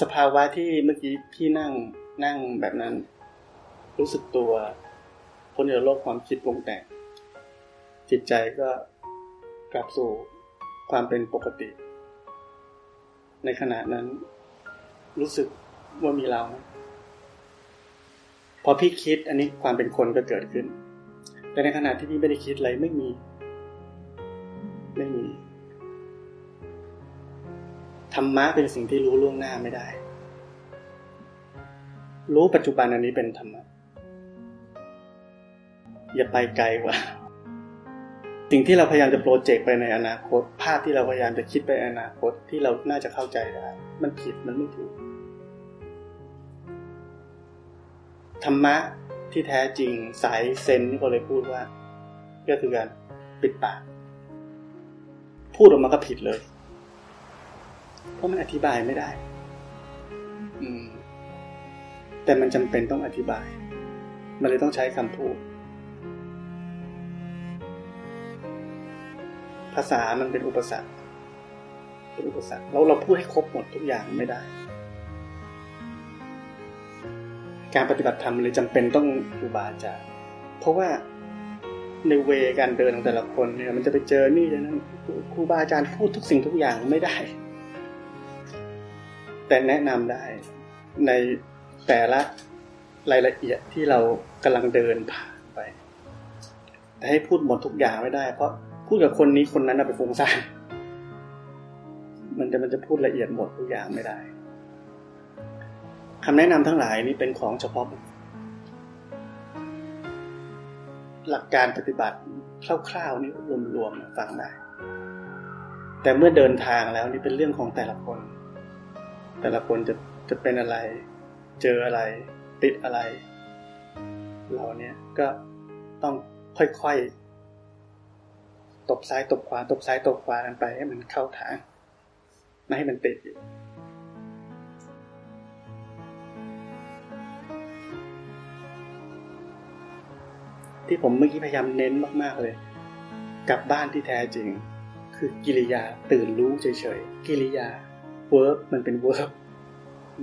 สภาวะที่เมื่อกี้พี่นั่งนั่งแบบนั้น รู้สึกตัวพ้นจากโลกความคิดปรุงแต่งจิตใจก็กลับสู่ความเป็นปกติ ในขณะนั้น รู้สึกว่ามีเราพอพี่คิดอันนี้ความเป็นคนก็เกิดขึ้น แต่ในขณะที่พี่ไม่ได้คิดอะไรไม่มี ไม่มี ธรรมะเป็นสิ่งที่รู้ล่วงหน้าไม่ได้ รู้ปัจจุบันอันนี้เป็นธรรมะ อย่าไปไกลกว่า สิ่งที่เราพยายามจะโปรเจกต์ไปในอนาคต ภาพที่เราพยายามจะคิดไปอนาคตที่เราน่าจะเข้าใจได้ มันผิดมันไม่ถูก ธรรมะที่แท้จริงสายเซนที่เขาเลยพูดว่า ก็คือการปิดปาก พูดออกมาก็ผิดเลย เพราะมันอธิบายไม่ได้ อืม แต่มันจำเป็นต้องอธิบาย มันเลยต้องใช้คำพูด ภาษามันเป็นอุปสรรค เป็นอุปสรรคเราเราพูดให้ครบหมดทุกอย่างไม่ได้ การปฏิบัติธรรมเลยจำเป็นต้องครูบาอาจารย์เพราะว่าในเวการเดินของแต่ละคนเนี่ย มันจะไปเจอนี่นั้นครูบาอาจารย์พูดทุกสิ่งทุกอย่างไม่ได้ แต่แนะนำได้ในแต่ละรายละเอียดที่เรากำลังเดินผ่านไป แต่ให้พูดหมดทุกอย่างไม่ได้ เพราะพูดกับคนนี้คนนั้นไปฟุ้งซ่านมันจะมันจะพูดละเอียดหมดทุกอย่างไม่ได้คำแนะนำทั้งหลายนี้เป็นของเฉพาะ หลักการปฏิบัติคร่าวๆนี่รวมๆฟังได้ แต่เมื่อเดินทางแล้วนี่เป็นเรื่องของแต่ละคน แต่ละคนจะจะเป็นอะไร เจออะไร ติดอะไร เราเนี่ยก็ต้องค่อยๆ ตบซ้ายตบขวา ตบซ้ายตบขวากันไปให้มันเข้าทางไม่ให้มันติดอยู่ที่ผมเมื่อกี้พยายามเน้นมาก ๆ เลย กลับบ้านที่แท้จริง คือกิริยาตื่นรู้เฉยๆ กิริยา verb มันเป็น verb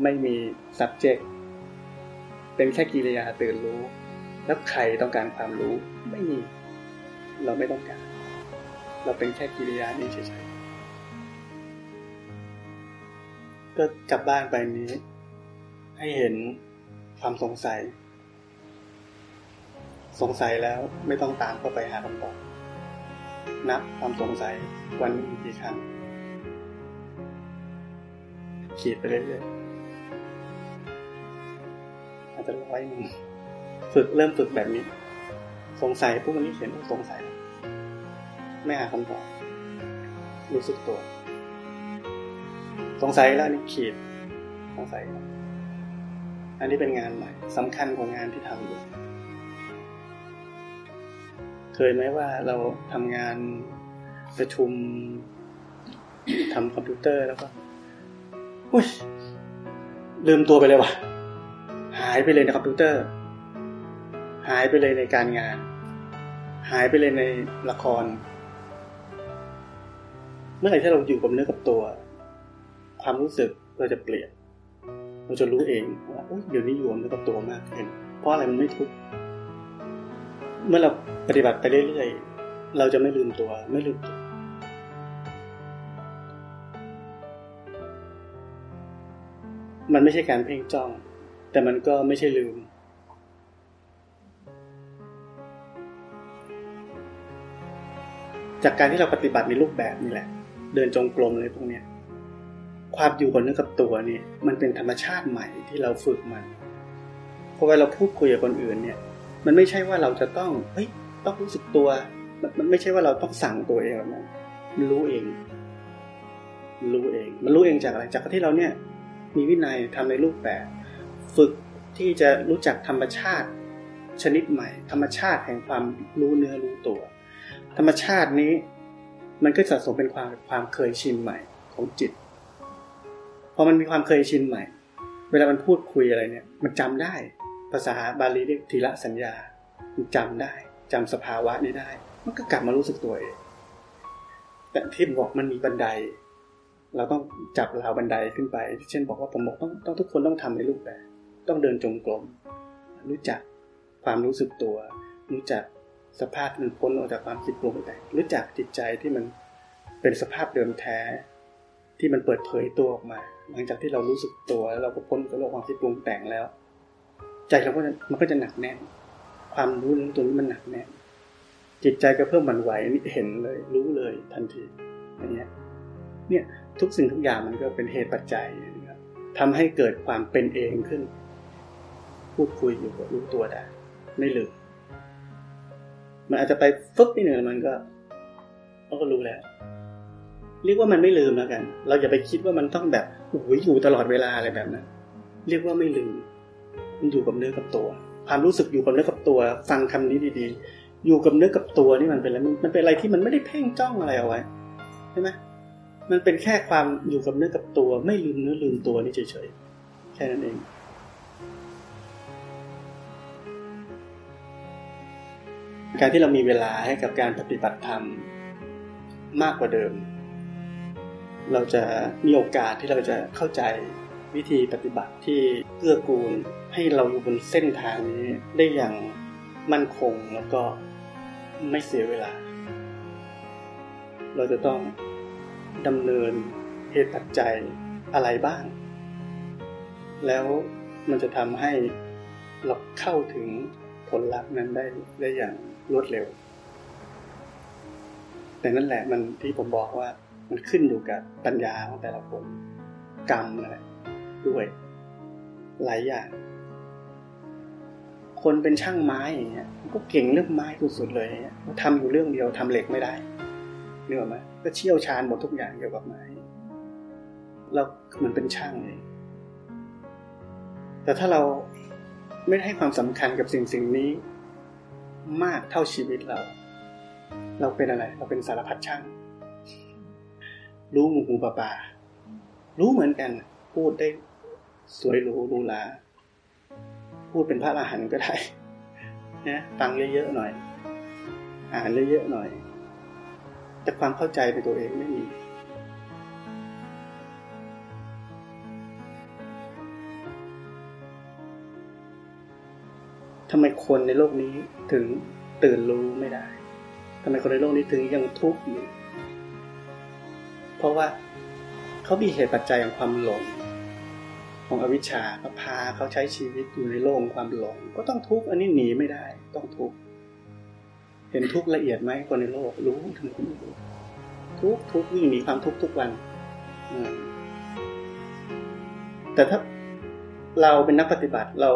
ไม่มี subject เป็นแค่กิริยาตื่นรู้ แล้วใครต้องการความรู้ไม่มี เราไม่ต้องการ เราเป็นแค่กิริยานี้เฉยๆก็กลับบ้านไปนี้ ให้เห็นความสงสัย สงสัยแล้วไม่ต้องตามเข้าไปหาคำตอบนับความสงสัยวันกี่ครั้ง ขีดไปเรื่อยๆอาจจะร้อยหนึ่งฝึกเริ่มฝึกแบบนี้ สงสัยพวกนี้เขียนสงสัย ไม่หาคำตอบรู้สึกตัว สงสัยแล้วนี่ขีด สงสัยอันนี้เป็นงานใหม่สำคัญกว่างานที่ทำอยู่ เคยไหมว่าเราทำงานประชุมทำคอมพิวเตอร์แล้วก็ อุ้ยลืมตัวไปเลยว่ะ หายไปเลยในคอมพิวเตอร์ หายไปเลยในการงาน หายไปเลยในละคร เมื่อไหร่ที่เราอยู่กับเนื้อกับตัว ความรู้สึกเราจะเปลี่ยน เราจะรู้เองว่าเดี๋ยวนี้อยู่กับเนื้อกับตัวมากขึ้นเพราะอะไรมันไม่ทุกข์เมื่อเราปฏิบัติไปเรื่อยๆเราจะไม่ลืมตัวไม่ลืมตัว มันไม่ใช่การเพ่งจ้อง แต่มันก็ไม่ใช่ลืม จากการที่เราปฏิบัติในรูปแบบนี่แหละ เดินจงกรมเลยพวกเนี้ยความอยู่กับเนื้อกับตัวนี่มันเป็นธรรมชาติใหม่ที่เราฝึกมันพอเวลาเราพูดคุยกับคนอื่นเนี่ย มันไม่ใช่ว่าเราจะต้องเฮ้ยต้องรู้สึกตัว มันไม่ใช่ว่าเราต้องสั่งตัวเองนะมันรู้เอง รู้เอง มันรู้เองจากอะไรจากที่เราเนี่ย มีวินัยทำในรูปแบบ ฝึกที่จะรู้จักธรรมชาติชนิดใหม่ ธรรมชาติแห่งความรู้เนื้อรู้ตัว ธรรมชาตินี้มันก็สะสมเป็นความความเคยชินใหม่ของจิตพอมันมีความเคยชินใหม่ เวลามันพูดคุยอะไรเนี่ย มันจำได้ ภาษาบาลีเรียกทีละสัญญา มันจำได้จำสภาวะนี้ได้ มันก็กลับมารู้สึกตัวเองแต่ที่บอกมันมีบันได เราต้องจับราวบันไดขึ้นไป เช่นบอกว่าผมบอกต้องต้องทุกคนต้องทำในรูปแบบ ต้องเดินจงกรม รู้จักความรู้สึกตัว รู้จักสภาพมันพ้นออกจากความคิดปรุงแต่งรู้จักจิตใจที่มันเป็นสภาพเดิมแท้ ที่มันเปิดเผยตัวออกมา หลังจากที่เรารู้สึกตัวแล้วเราก็พ้นจากโลกความคิดปรุงแต่งแล้ว ใจเราก็จะมันก็จะหนักแน่น ความรู้เรื่องตัวนี้มันหนักแน่น จิตใจก็เพิ่มมันไหวนี่เห็นเลย รู้เลยทันทีอย่างเงี้ยเนี่ย ทุกสิ่งทุกอย่างมันก็เป็นเหตุปัจจัยนะครับทำให้เกิดความเป็นเองขึ้น พูดคุยอยู่กับรู้ตัวได้ ไม่ลืมมันอาจจะไปฟึบนิดหนึ่งมันก็เราก็รู้แล้ว เรียกว่ามันไม่ลืมแล้วกัน เราอย่าไปคิดว่ามันต้องแบบโอ้ยอยู่ตลอดเวลาอะไรแบบนั้นเรียกว่าไม่ลืม มันอยู่กับเนื้อกับตัว ความรู้สึกอยู่กับเนื้อกับตัว ฟังคำนี้ดีๆ อยู่กับเนื้อกับตัวนี่มันเป็นอะไรมันเป็นอะไรที่มันไม่ได้เพ่งจ้องอะไรเอาไว้ใช่ไหม มันเป็นแค่ความอยู่กับเนื้อกับตัว ไม่ลืมเนื้อลืมตัวนี่เฉยๆ แค่นั้นเองการที่เรามีเวลาให้กับการปฏิบัติธรรมมากกว่าเดิม เราจะมีโอกาสที่เราจะเข้าใจวิธีปฏิบัติที่เกื้อกูลให้เราอยู่บนเส้นทางนี้ได้อย่างมั่นคงแล้วก็ไม่เสียเวลา เราจะต้อง ดำเนินเหตุปัจจัยอะไรบ้าง แล้วมันจะทำให้เราเข้าถึงผลลัพธ์นั้นได้ได้อย่างรวดเร็ว แต่นั่นแหละมันที่ผมบอกว่ามันขึ้นอยู่กับปัญญาของแต่ละคน กรรมอะไรด้วย หลายอย่าง คนเป็นช่างไม้อย่างเงี้ยก็เก่งเรื่องไม้สุดๆเลยทำอยู่เรื่องเดียวทำเหล็กไม่ได้ เนื้อไหมก็เชี่ยวชาญหมดทุกอย่างเกี่ยวกับไม้เราเหมือนเป็นช่างเองแต่ถ้าเราไม่ให้ความสำคัญกับสิ่งสิ่งนี้ มากเท่าชีวิตเรา เราเป็นอะไร เราเป็นสารพัดช่าง รู้หูหูปลาปารู้เหมือนกัน พูดได้สวยหรูรูลาพูดเป็นพระอรหันต์ก็ได้นะฟังเยอะๆหน่อย อ่านเยอะๆหน่อย แต่ความเข้าใจในตัวเองไม่มีทำไมคนในโลกนี้ถึงตื่นรู้ไม่ได้ทำไมคนในโลกนี้ถึงยังทุกข์อยู่ เพราะว่าเขามีเหตุปัจจัยของความหลง ของอวิชชาพาเขาใช้ชีวิตอยู่ในโลกความหลง ก็ต้องทุกข์อันนี้หนีไม่ได้ ต้องทุกข์ เห็นทุกข์ละเอียดไหมคนในโลก รู้ถึงไม่รู้ทุกทุกวิ่งหนีความทุกข์ทุกวันแต่ถ้าเราเป็นนักปฏิบัติเรา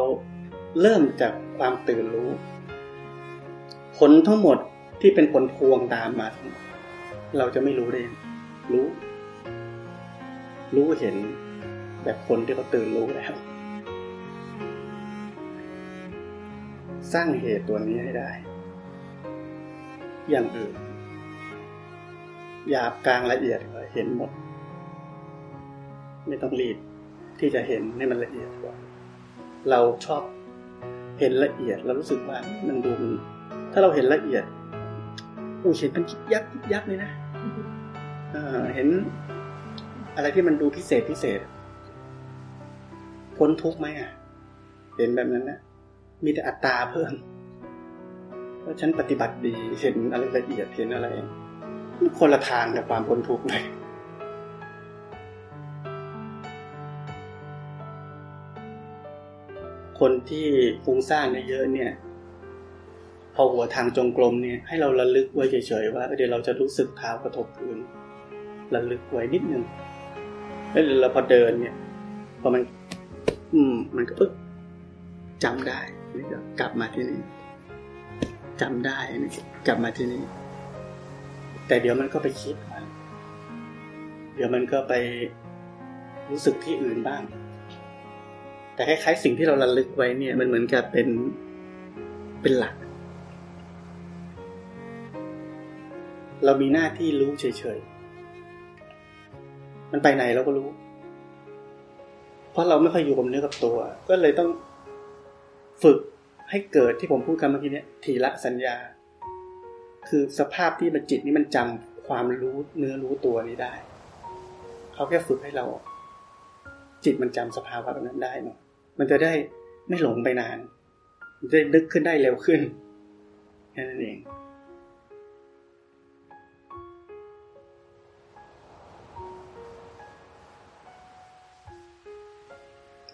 เริ่มจากความตื่นรู้ ผลทั้งหมดที่เป็นผลพวงตามมา เราจะไม่รู้ได้รู้ รู้เห็นแบบคนที่เขาตื่นรู้แล้ว สร้างเหตุตัวนี้ให้ได้ อย่างอื่นหยาบกลางละเอียดเห็นหมด ไม่ต้องรีบที่จะเห็นให้มันละเอียดกว่าเราชอบเห็นละเอียดเรารู้สึกว่ามันดูมันถ้าเราเห็นละเอียดอู้เห็นเป็นยิบยักยิบยักเลยนะเห็นอะไรที่มันดูพิเศษพิเศษพ้นทุกไหมอะ เห็นแบบนั้นนะมีแต่อัตตาเพิ่ม เพราฉันปฏิบัติดีเห็นอะไรละเอียดเห็นอะไรคนละทางกับความพ้นทุกข์เลยคนที่ฟุ้งซ่านเยอะเนี่ย พอหัวทางจงกรมเนี่ย ให้เราระลึกไว้เฉยๆว่าเดี๋ยวเราจะรู้สึกเท้ากระทบพื้นระลึกไว้นิดนึงแล้วเราพอเดินเนี่ยพอมัน อืม มันก็ปึ๊บจำได้นี่ก็กลับมาที่นี่ จำได้นี่กลับมาที่นี่แต่เดี๋ยวมันก็ไปคิดเดี๋ยวมันก็ไปรู้สึกที่อื่นบ้าง แต่คล้ายๆสิ่งที่เราระลึกไว้เนี่ย มันเหมือนกับเป็นเป็นหลัก เรามีหน้าที่รู้เฉยๆ มันไปไหนเราก็รู้ เพราะเราไม่ค่อยอยู่กับเนื้อกับตัว ก็เลยต้องฝึก ให้เกิดที่ผมพูดกันเมื่อกี้เนี่ยทีละสัญญา คือสภาพที่มันจิตนี่มันจำความรู้เนื้อรู้ตัวนี้ได้เขาแค่ฝึกให้เรา จิตมันจำสภาวะแบบนั้นได้เนาะมันจะได้ไม่หลงไปนานมันจะนึกขึ้นได้เร็วขึ้นแค่นั้นเอง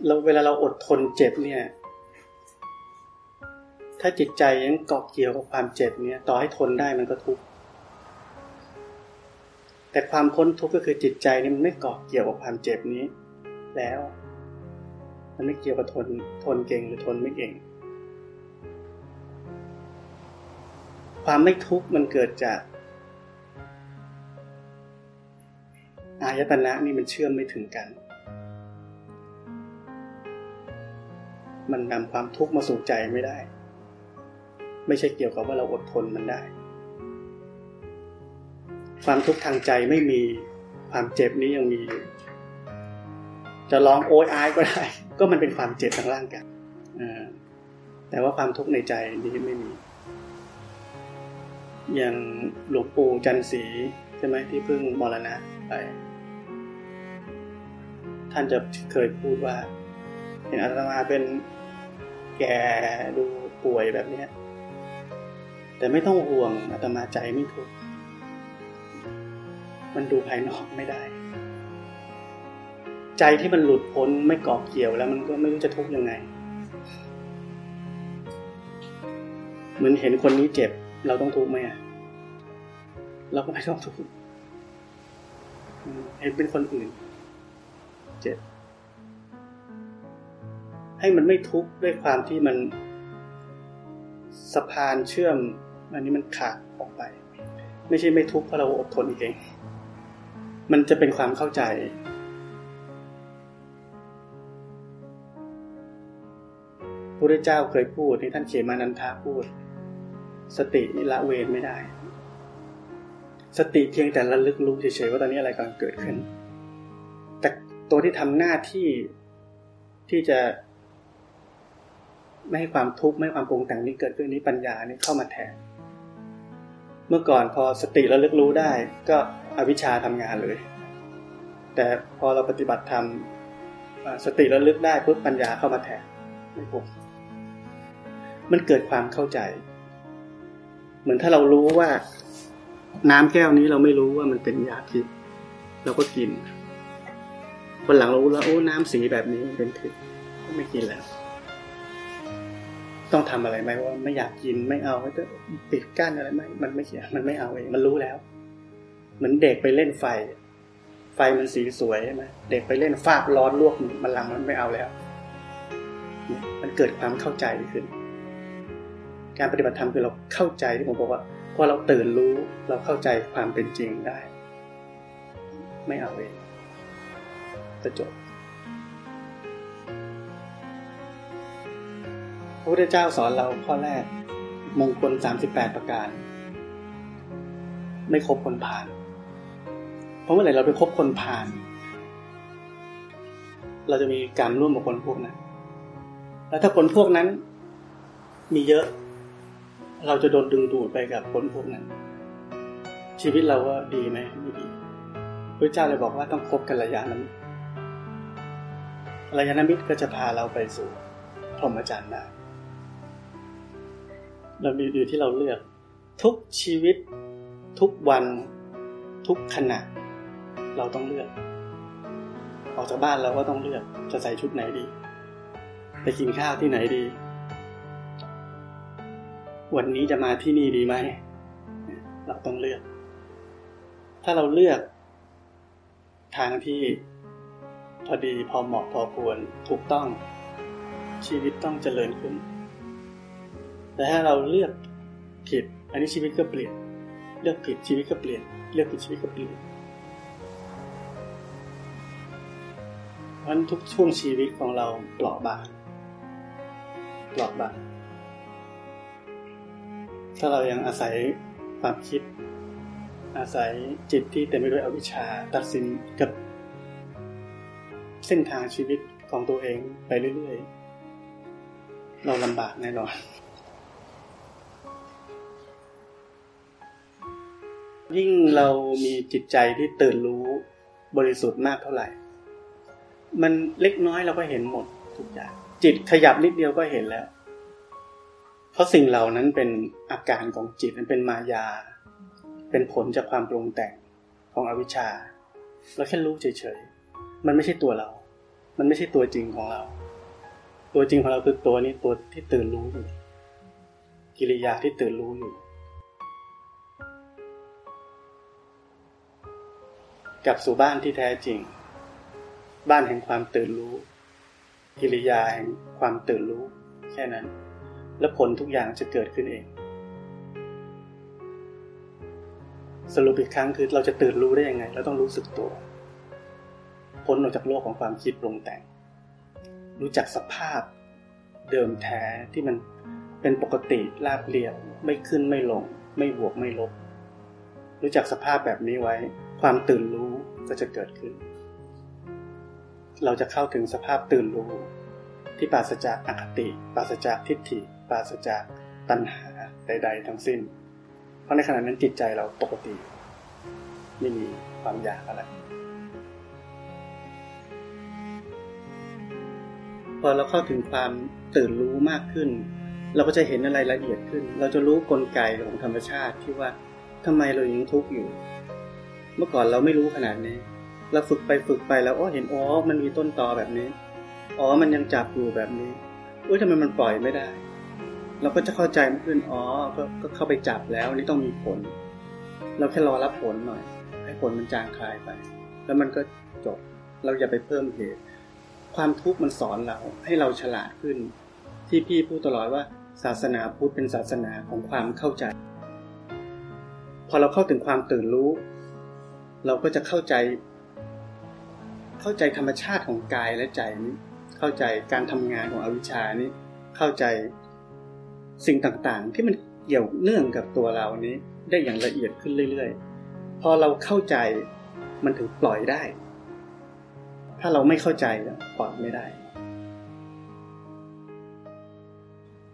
เราเวลาเราอดทนเจ็บเนี่ย ถ้าจิตใจยังเกาะเกี่ยวกับความเจ็บเนี่ยต่อให้ทนได้มันก็ทุกข์แต่ความพ้นทุกข์ก็คือจิตใจนี่มันไม่เกาะเกี่ยวกับความเจ็บนี้ แล้ว มันไม่เกี่ยวกับทนทนเก่งหรือทนไม่เก่ง ความไม่ทุกข์มันเกิดจากอายตนะนี่มันเชื่อมไม่ถึงกัน มันนำความทุกข์มาสู่ใจไม่ได้ ไม่ใช่เกี่ยวกับว่าเราอดทนมันได้ ความทุกข์ทางใจไม่มีความเจ็บนี้ยังมีอยู่จะร้องโอยอายก็ได้ ก็มันเป็นความเจ็บทางร่างกายแต่ว่าความทุกข์ในใจนี้ไม่มี อย่างหลวงปู่จันสีใช่ไหมที่เพิ่งมรณะไปท่านจะเคยพูดว่า เห็นอาตมาเป็นแก่ดูป่วยแบบเนี้ย แต่ไม่ต้องห่วงอาตมาใจไม่ทุกข์มันดูภายนอกไม่ได้ ใจที่มันหลุดพ้นไม่เกาะเกี่ยวแล้วมันก็ไม่รู้จะทุกข์ยังไง เหมือนเห็นคนนี้เจ็บ เราต้องทุกข์ไหมเราก็ไม่ต้องทุกข์เห็นเป็นคนอื่น เจ็บ ให้มันไม่ทุกข์ด้วยความที่มันสะพานเชื่อม อันนี้มันขาดออกไป ไม่ใช่ไม่ทุกข์เพราะเราอดทนเอง มันจะเป็นความเข้าใจ พระเจ้าเคยพูดที่ท่านเขมานันทาพูด สตินี่ละเวรไม่ได้ สติเพียงแต่ระลึกรู้เฉยๆว่าตอนนี้อะไรกำลังเกิดขึ้น แต่ตัวที่ทำหน้าที่ที่จะไม่ให้ความทุกข์ไม่ให้ความปรุงแต่งนี้เกิดขึ้นนี้ปัญญานี่เข้ามาแทน เมื่อก่อนพอสติระลึกรู้ได้ ก็อวิชชาทำงานเลย แต่พอเราปฏิบัติธรรมสติระลึกได้ปุ๊บปัญญาเข้ามาแทนไม่ปุ๊บมันเกิดความเข้าใจ เหมือนถ้าเรารู้ว่า น้ำแก้วนี้เราไม่รู้ว่ามันเป็นยาพิษเราก็กินคนหลังเรารู้แล้วโอ้น้ำสีแบบนี้เป็นพิษไม่กินแล้ว ต้องทำอะไรไหมว่าไม่อยากกินไม่เอาจะปิดกั้นอะไรไหมมันไม่เขียมันไม่เอาเองมันรู้แล้ว เหมือนเด็กไปเล่นไฟ ไฟมันสีสวยใช่ไหมเด็กไปเล่นฟาดร้อนลวกมันลังมันไม่เอาแล้ว มันเกิดความเข้าใจขึ้น การปฏิบัติธรรมคือเราเข้าใจที่ผมบอกว่าพอเราตื่นรู้เราเข้าใจความเป็นจริงได้ ไม่เอาเองจะจบ ระพุทธเจ้าสอนเราข้อแรก มงคลสามสิบแปดประการ ไม่คบคนผ่าน เพราะเมื่อไหร่เราไปคบคนผ่าน เราจะมีกรรมร่วมกับคนพวกนั้นแล้วถ้าคนพวกนั้น มีเยอะ เราจะโดนดึงดูดไปกับคนพวกนั้น ชีวิตเราว่าดีไหมไม่ดีพระเจ้าเลยบอกว่าต้องคบกันระยะนั้นระยะนมิตรก็จะพาเราไปสู่พรหมจรรย์ได้ เราอยู่ที่เราเลือก ทุกชีวิต ทุกวัน ทุกขณะ เราต้องเลือก ออกจากบ้านเราก็ต้องเลือก จะใส่ชุดไหนดี ไปกินข้าวที่ไหนดี วันนี้จะมาที่นี่ดีไหม เราต้องเลือก ถ้าเราเลือก ทางที่พอดีพอเหมาะพอควรถูกต้องชีวิตต้องเจริญขึ้น แต่ถ้าเราเลือกผิด อันนี้ชีวิตก็เปลี่ยน เลือกผิดชีวิตก็เปลี่ยน เลือกผิดชีวิตก็เปลี่ยนเพราะทุกช่วงชีวิตของเราเปราะบางเปราะบางถ้าเรายังอาศัยความคิด อาศัยจิตที่เต็มไปด้วยอวิชชาตัดสินกับเส้นทางชีวิตของตัวเองไปเรื่อยๆ เราลำบากแน่นอน ยิ่งเรามีจิตใจที่ตื่นรู้บริสุทธิ์มากเท่าไหร่ มันเล็กน้อยเราก็เห็นหมดทุกอย่าง จิตขยับนิดเดียวก็เห็นแล้ว เพราะสิ่งเหล่านั้นเป็นอาการของจิตมันเป็นมายา เป็นผลจากความปรุงแต่งของอวิชชา เราแค่รู้เฉยๆ มันไม่ใช่ตัวเรา มันไม่ใช่ตัวจริงของเรา ตัวจริงของเราคือตัวนี้ตัวที่ตื่นรู้อยู่ กิริยาที่ตื่นรู้อยู่ กลับสู่บ้านที่แท้จริง บ้านแห่งความตื่นรู้ กิริยาแห่งความตื่นรู้ แค่นั้น แล้วผลทุกอย่างจะเกิดขึ้นเอง สรุปอีกครั้งคือเราจะตื่นรู้ได้ยังไง เราต้องรู้สึกตัวพ้นออกจากโลกของความคิดปรุงแต่ง รู้จักสภาพเดิมแท้ที่มันเป็นปกติราบเรียบไม่ขึ้นไม่ลง ไม่บวกไม่ลบ รู้จักสภาพแบบนี้ไว้ ความตื่นรู้ก็จะเกิดขึ้น เราจะเข้าถึงสภาพตื่นรู้ ที่ปราศจากอคติ ปราศจากทิฏฐิ ปราศจากตัณหาใด ๆ ทั้งสิ้น เพราะในขณะนั้นจิตใจเราปกติ ไม่มีความอยากอะไรพอเราเข้าถึงความตื่นรู้มากขึ้น เราก็จะเห็นอะไรละเอียดขึ้น เราจะรู้กลไกของธรรมชาติที่ว่าทำไมเรายังทุกข์อยู่ เมื่อก่อนเราไม่รู้ขนาดนี้ เราฝึกไปฝึกไปแล้วอ๋อเห็นอ๋อมันมีต้นตอแบบนี้อ๋อมันยังจับอยู่แบบนี้อุ้ยทำไมมันปล่อยไม่ได้ เราก็จะเข้าใจมากขึ้นอ๋อก็ก็เข้าไปจับแล้วนี่ต้องมีผล เราแค่รอรับผลหน่อย ให้ผลมันจางคลายไป แล้วมันก็จบ เราอย่าไปเพิ่มเหตุ ความทุกข์มันสอนเราให้เราฉลาดขึ้น ที่พี่พูดตลอดว่าศาสนาพุทธเป็นศาสนาของความเข้าใจ พอเราเข้าถึงความตื่นรู้ เราก็จะเข้าใจ เข้าใจธรรมชาติของกายและใจนี้ เข้าใจการทำงานของอวิชชานี้ เข้าใจสิ่งต่างๆ ที่มันเกี่ยวเนื่องกับตัวเรานี้ ได้อย่างละเอียดขึ้นเรื่อยๆ พอเราเข้าใจมันถึงปล่อยได้ ถ้าเราไม่เข้าใจปล่อยไม่ได้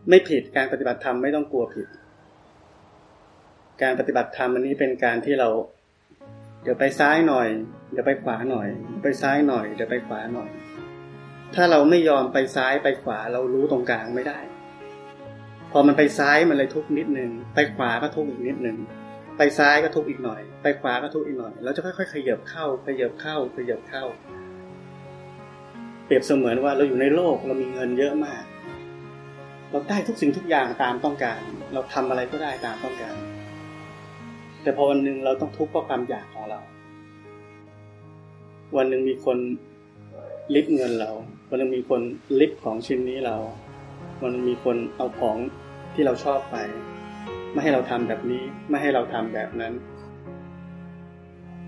ไม่ผิดการปฏิบัติธรรมไม่ต้องกลัวผิด การปฏิบัติธรรมอันนี้เป็นการที่เรา เดี๋ยวไปซ้ายหน่อย เดี๋ยวไปขวาหน่อย ไปซ้ายหน่อย เดี๋ยวไปขวาหน่อย ถ้าเราไม่ยอมไปซ้ายไปขวาเรารู้ตรงกลางไม่ได้ พอมันไปซ้ายมันเลยทุกนิดนึง ไปขวาก็ทุกอีกนิดนึง ไปซ้ายก็ทุกอีกหน่อย ไปขวาก็ทุกอีกหน่อย เราจะค่อยๆขยับเข้า ขยับเข้า ขยับเข้า เปรียบเสมือนว่าเราอยู่ในโลกเรามีเงินเยอะมาก เราได้ทุกสิ่งทุกอย่างตามต้องการ เราทำอะไรก็ได้ตามต้องการ แต่พอวันหนึ่งเราต้องทุกข์เพราะความอยากของเรา วันหนึ่งมีคนลิบเงินเรา วันหนึ่งมีคนลิบของชิ้นนี้เรา วันนึงมีคนเอาของที่เราชอบไป ไม่ให้เราทำแบบนี้ ไม่ให้เราทำแบบนั้น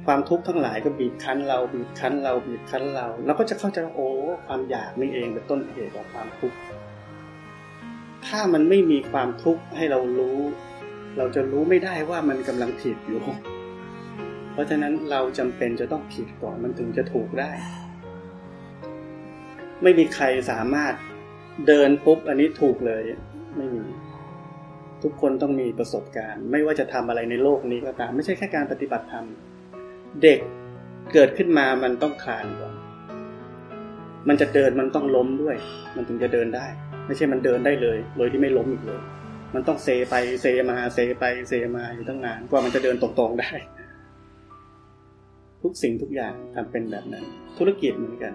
ความทุกข์ทั้งหลายก็บีบคั้นเราบีบคั้นเราบีบคั้นเราเราก็จะเข้าใจว่าโอ้ความอยากนี่เองเป็นต้นเหตุของความทุกข์ถ้ามันไม่มีความทุกข์ให้เรารู้ เราจะรู้ไม่ได้ว่ามันกำลังผิดอยู่ เพราะฉะนั้นเราจำเป็นจะต้องผิดก่อนมันถึงจะถูกได้ ไม่มีใครสามารถเดินปุ๊บอันนี้ถูกเลย ไม่มี ทุกคนต้องมีประสบการณ์ ไม่ว่าจะทำอะไรในโลกนี้ก็ตาม ไม่ใช่แค่การปฏิบัติธรรมเด็กเกิดขึ้นมามันต้องคลานก่อน มันจะเดินมันต้องล้มด้วย มันถึงจะเดินได้ ไม่ใช่มันเดินได้เลย โดยที่ไม่ล้มอีกเลย มันต้องเซไปเซมาเซไปเซมาอยู่ตั้งนานกว่ามันจะเดินตรงๆได้ ทุกสิ่งทุกอย่างทำเป็นแบบนั้น ธุรกิจเหมือนกัน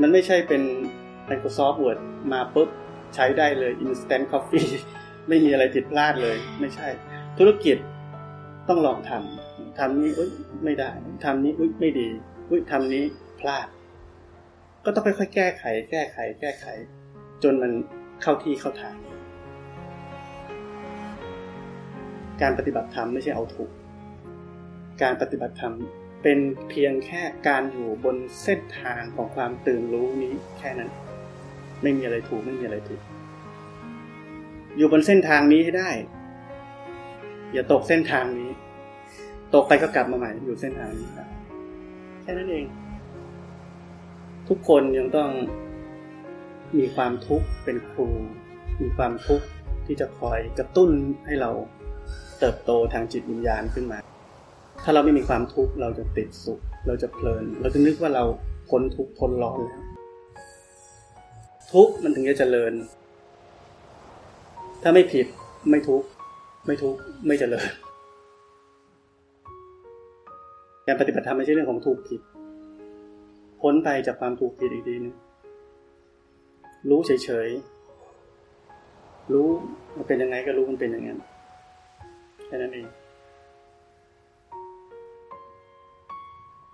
มันไม่ใช่เป็น Microsoft Word มาปุ๊บใช้ได้เลย Instant Coffee ไม่มีอะไรผิดพลาดเลย ไม่ใช่ ธุรกิจต้องลองทำทำนี้อุ้ยไม่ได้ทำนี้อุ้ยไม่ดีอุ้ยทำนี้พลาด ก็ต้องค่อยๆแก้ไข แก้ไข แก้ไข จนมันเข้าที่เข้าทาง การปฏิบัติธรรมไม่ใช่เอาถูก การปฏิบัติธรรมเป็นเพียงแค่การอยู่บนเส้นทางของความตื่นรู้นี้แค่นั้น ไม่มีอะไรถูกไม่มีอะไรผิดอยู่บนเส้นทางนี้ให้ได้ อย่าตกเส้นทางนี้ ตกไปก็กลับมาใหม่อยู่เส้นทางนี้ครับแค่นั้นเอง ทุกคนยังต้องมีความทุกข์เป็นครู มีความทุกข์ที่จะคอยกระตุ้นให้เรา เติบโตทางจิตวิญญาณขึ้นมา ถ้าเราไม่มีความทุกข์เราจะติดสุข เราจะเพลิน เราจะนึกว่าเราพ้นทุกข์พ้นร้อนแล้ว ทุกข์มันถึงจะเจริญ ถ้าไม่ผิดไม่ทุกข์ไม่ทุกข์ไม่เจริญ การปฏิบัติธรรมไม่ใช่เรื่องของถูกผิด พ้นไปจากความถูกผิดอีกทีนึงรู้เฉยๆ รู้มันเป็นยังไงก็รู้มันเป็นอย่างนั้น แค่นั้นเอง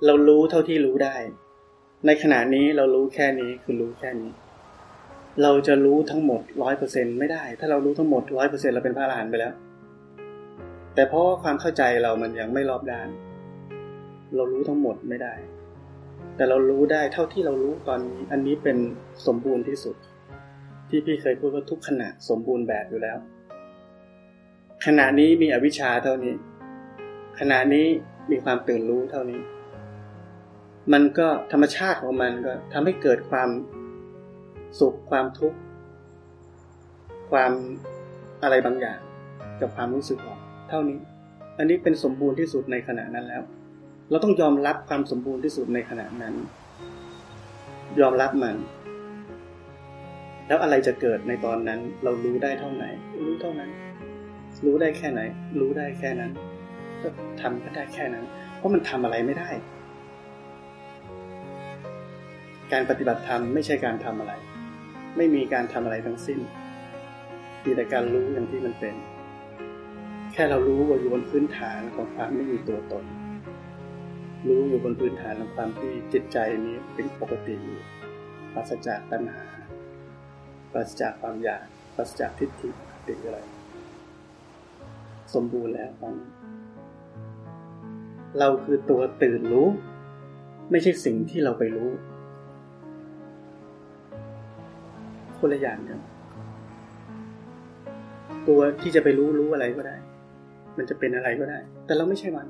เรารู้เท่าที่รู้ได้ ในขณะนี้เรารู้แค่นี้คือรู้แค่นี้ เราจะรู้ทั้งหมดร้อยเปอร์เซ็นไม่ได้ ถ้าเรารู้ทั้งหมดร้อยเปอร์เซ็นเราเป็นพระอรหันต์ไปแล้ว แต่เพราะความเข้าใจเรามันยังไม่รอบด้าน เรารู้ทั้งหมดไม่ได้ แต่เรารู้ได้เท่าที่เรารู้ตอนนี้ อันนี้เป็นสมบูรณ์ที่สุด ที่พี่เคยพูดว่าทุกขณะสมบูรณ์แบบอยู่แล้ว ขณะนี้มีอวิชชาเท่านี้ ขณะนี้มีความตื่นรู้เท่านี้ มันก็ธรรมชาติของมันก็ทำให้เกิดความสุขความทุกข์ความอะไรบางอย่าง กับความรู้สึกของเท่านี้ อันนี้เป็นสมบูรณ์ที่สุดในขณะนั้นแล้ว เราต้องยอมรับความสมบูรณ์ที่สุดในขณะนั้น ยอมรับมัน แล้วอะไรจะเกิดในตอนนั้น เรารู้ได้เท่าไหนรู้เท่านั้น รู้ได้แค่ไหน รู้ได้แค่นั้น ก็ทำก็ได้แค่นั้น เพราะมันทำอะไรไม่ได้ การปฏิบัติธรรมไม่ใช่การทำอะไร ไม่มีการทำอะไรทั้งสิ้นมีแต่การรู้อย่างที่มันเป็น แค่เรารู้ว่าอยู่บนพื้นฐานของความไม่มีตัวตน รู้อยู่บนพื้นฐานของความที่จิตใจนี้เป็นปกติอยู่ปราศจากตัณหาปราศจากความอยากปราศจากทิฏฐิติอะไร สมบูรณ์แล้วตอนนี้เราคือตัวตื่นรู้ ไม่ใช่สิ่งที่เราไปรู้ คนละอย่างกันตัวที่จะไปรู้รู้อะไรก็ได้ มันจะเป็นอะไรก็ได้ แต่เราไม่ใช่มัน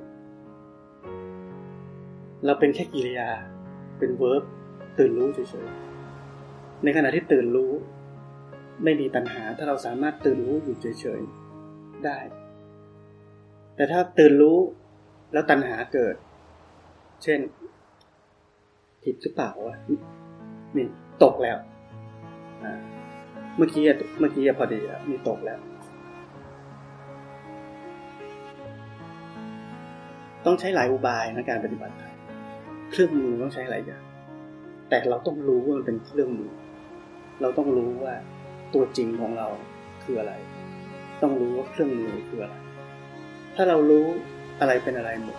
เราเป็นแค่กิริยา เป็นเวิร์บตื่นรู้เฉยๆ ในขณะที่ตื่นรู้ ไม่มีปัญหาถ้าเราสามารถตื่นรู้อยู่เฉยๆ ได้ แต่ถ้าตื่นรู้แล้วตัณหาเกิด เช่น ผิดหรือเปล่าวะนี่ตกแล้วเมื่อกี้เมื่อกี้พอดีแล้วมีตกแล้ว ต้องใช้หลายอุบายในการปฏิบัติเครื่องมือต้องใช้หลายอย่างแต่เราต้องรู้ว่ามันเป็นเครื่องมือ เราต้องรู้ว่าตัวจริงของเราคืออะไร ต้องรู้ว่าเครื่องมือคืออะไร ถ้าเรารู้อะไรเป็นอะไรหมด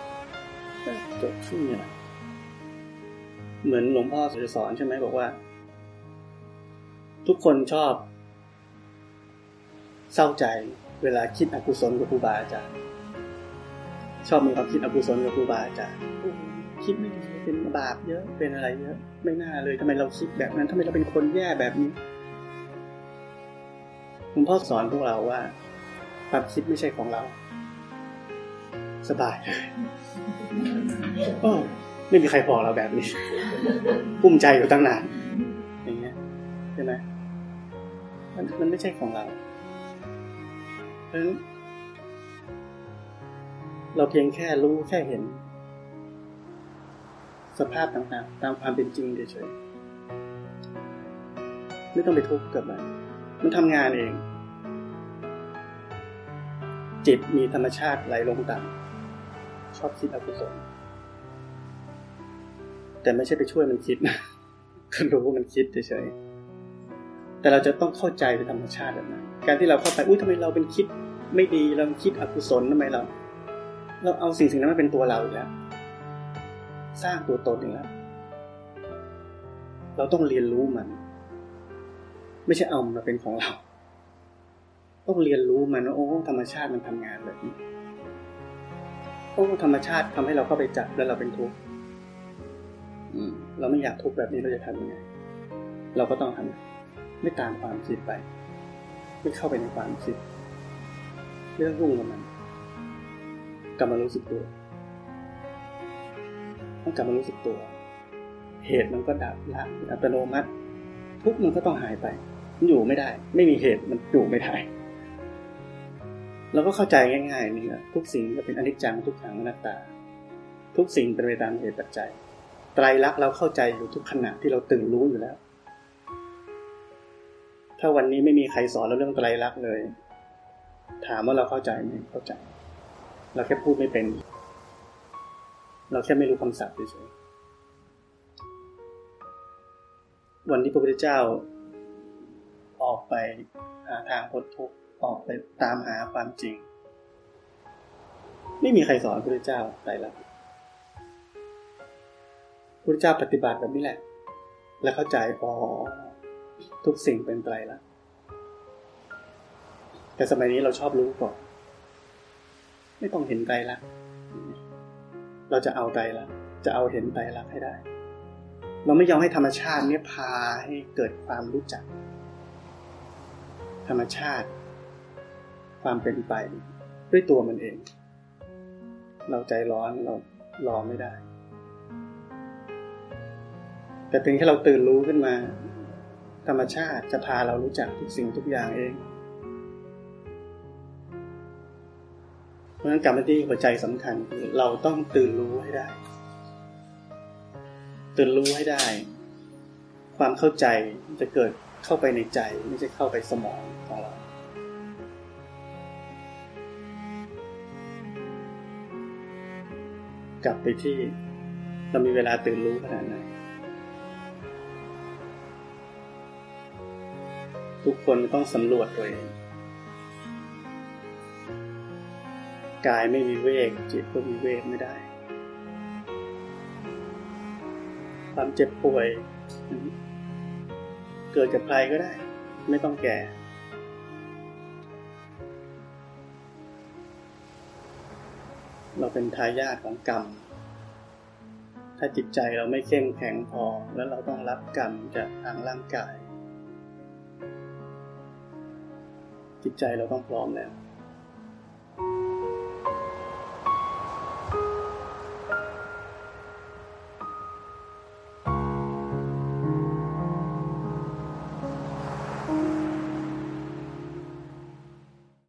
จบขึ้นเนี่ยเหมือนหลวงพ่อสอนใช่ไหมบอกว่า ทุกคนชอบ เศร้าใจเวลาคิดอกุศลกับครูบาอาจารย์ชอบมีความคิดอกุศลกับครูบาอาจารย์คิดไม่ดีเป็นบาปเยอะเป็นอะไรเยอะ ไม่น่าเลยทำไมเราคิดแบบนั้นทำไมเราเป็นคนแย่แบบนี้หลวงพ่อสอนพวกเราว่าความคิดไม่ใช่ของเรา สบายโอ้ไม่มีใครบอกเราแบบนี้ปุ้มใจอยู่ตั้งนาน อย่างเงี้ยใช่ไหมมันมันไม่ใช่ของเราเพราะฉะนั้นเราเพียงแค่รู้แค่เห็น สภาพต่างๆ ตามความเป็นจริงเฉยๆไม่ต้องไปทุกข์กับมันมันทำงานเอง จิตมีธรรมชาติไหลลงต่ำ ชอบคิดอกุศลแต่ไม่ใช่ไปช่วยมันคิดนะก็รู้ว่ามันคิดเฉยๆแต่เราจะต้องเข้าใจในธรรมชาติแบบนั้นการที่เราเข้าไปอุ้ยทำไมเราเป็นคิดไม่ดีเราคิดอกุศลทำไมเรา เราเอาสิ่งสิ่งนั้นมาเป็นตัวเราอีกแล้วสร้างตัวตนอีกแล้วเราต้องเรียนรู้มัน ไม่ใช่เอามาเป็นของเรา ต้องเรียนรู้มันว่าโอ้ธรรมชาติมันทำงานแบบนี้ อ้ธรรมชาติทำให้เราเข้าไปจับแล้วเราเป็นทุกข์เราไม่อยากทุกข์แบบนี้เราจะทำยังไง เราก็ต้องทำไม่ตามความคิดไป ไม่เข้าไปในความคิดไม่องรุ่งกับมันกลับมารู้สึกตัวต้องกลับมารู้สึกตัว เหตุมันก็ดับละอัตโนมัติ ทุกมันก็ต้องหายไป มันอยู่ไม่ได้ ไม่มีเหตุมันอยู่ไม่ได้ เราก็เข้าใจง่ายๆนี่แหละทุกสิ่งก็เป็นอนิจจังทุกขังอนัตตา ทุกสิ่งเป็นไปตามเหตุปัจจัย ไตรลักษณ์เราเข้าใจอยู่ทุกขณะที่เราตื่นรู้อยู่แล้ว ถ้าวันนี้ไม่มีใครสอนเราเรื่องไตรลักษณ์เลย ถามว่าเราเข้าใจไหมเข้าใจ เราแค่พูดไม่เป็น เราแค่ไม่รู้คำศัพท์เฉยๆวันที่พระพุทธเจ้าออกไปหาทางพ้นทุกข์ ออกไปตามหาความจริง ไม่มีใครสอนพระพุทธเจ้าไตรลักษณ์พระพุทธเจ้าปฏิบัติแบบนี้แหละ และเข้าใจอ๋อทุกสิ่งเป็นไตรลักษณ์แต่สมัยนี้เราชอบรู้ก่อน ไม่ต้องเห็นไตรลักษณ์เราจะเอาไตรลักษณ์จะเอาเห็นไตรลักษณ์ให้ได้ เราไม่ยอมให้ธรรมชาติเนี่ยพาให้เกิดความรู้จัก ธรรมชาติ ความเป็นไปด้วยตัวมันเอง เราใจร้อนเรารอไม่ได้ แต่เพียงแค่เราตื่นรู้ขึ้นมา ธรรมชาติจะพาเรารู้จักทุกสิ่งทุกอย่างเอง เพราะฉะนั้นกรรมที่หัวใจสำคัญคือเราต้องตื่นรู้ให้ได้ ตื่นรู้ให้ได้ ความเข้าใจจะเกิดเข้าไปในใจไม่ใช่เข้าไปสมองของเรา กลับไปที่เรามีเวลาตื่นรู้ขนาดไหน ทุกคนต้องสำรวจตัวเอง กายไม่มีเวก จิตก็มีเวกไม่ได้ ความเจ็บป่วย เกิดกับใครก็ได้ ไม่ต้องแก่ เป็นทายาทของกรรม ถ้าจิตใจเราไม่เข้มแข็งพอ แล้วเราต้องรับกรรมจากทางร่างกาย จิตใจเราต้องพร้อมแล้ว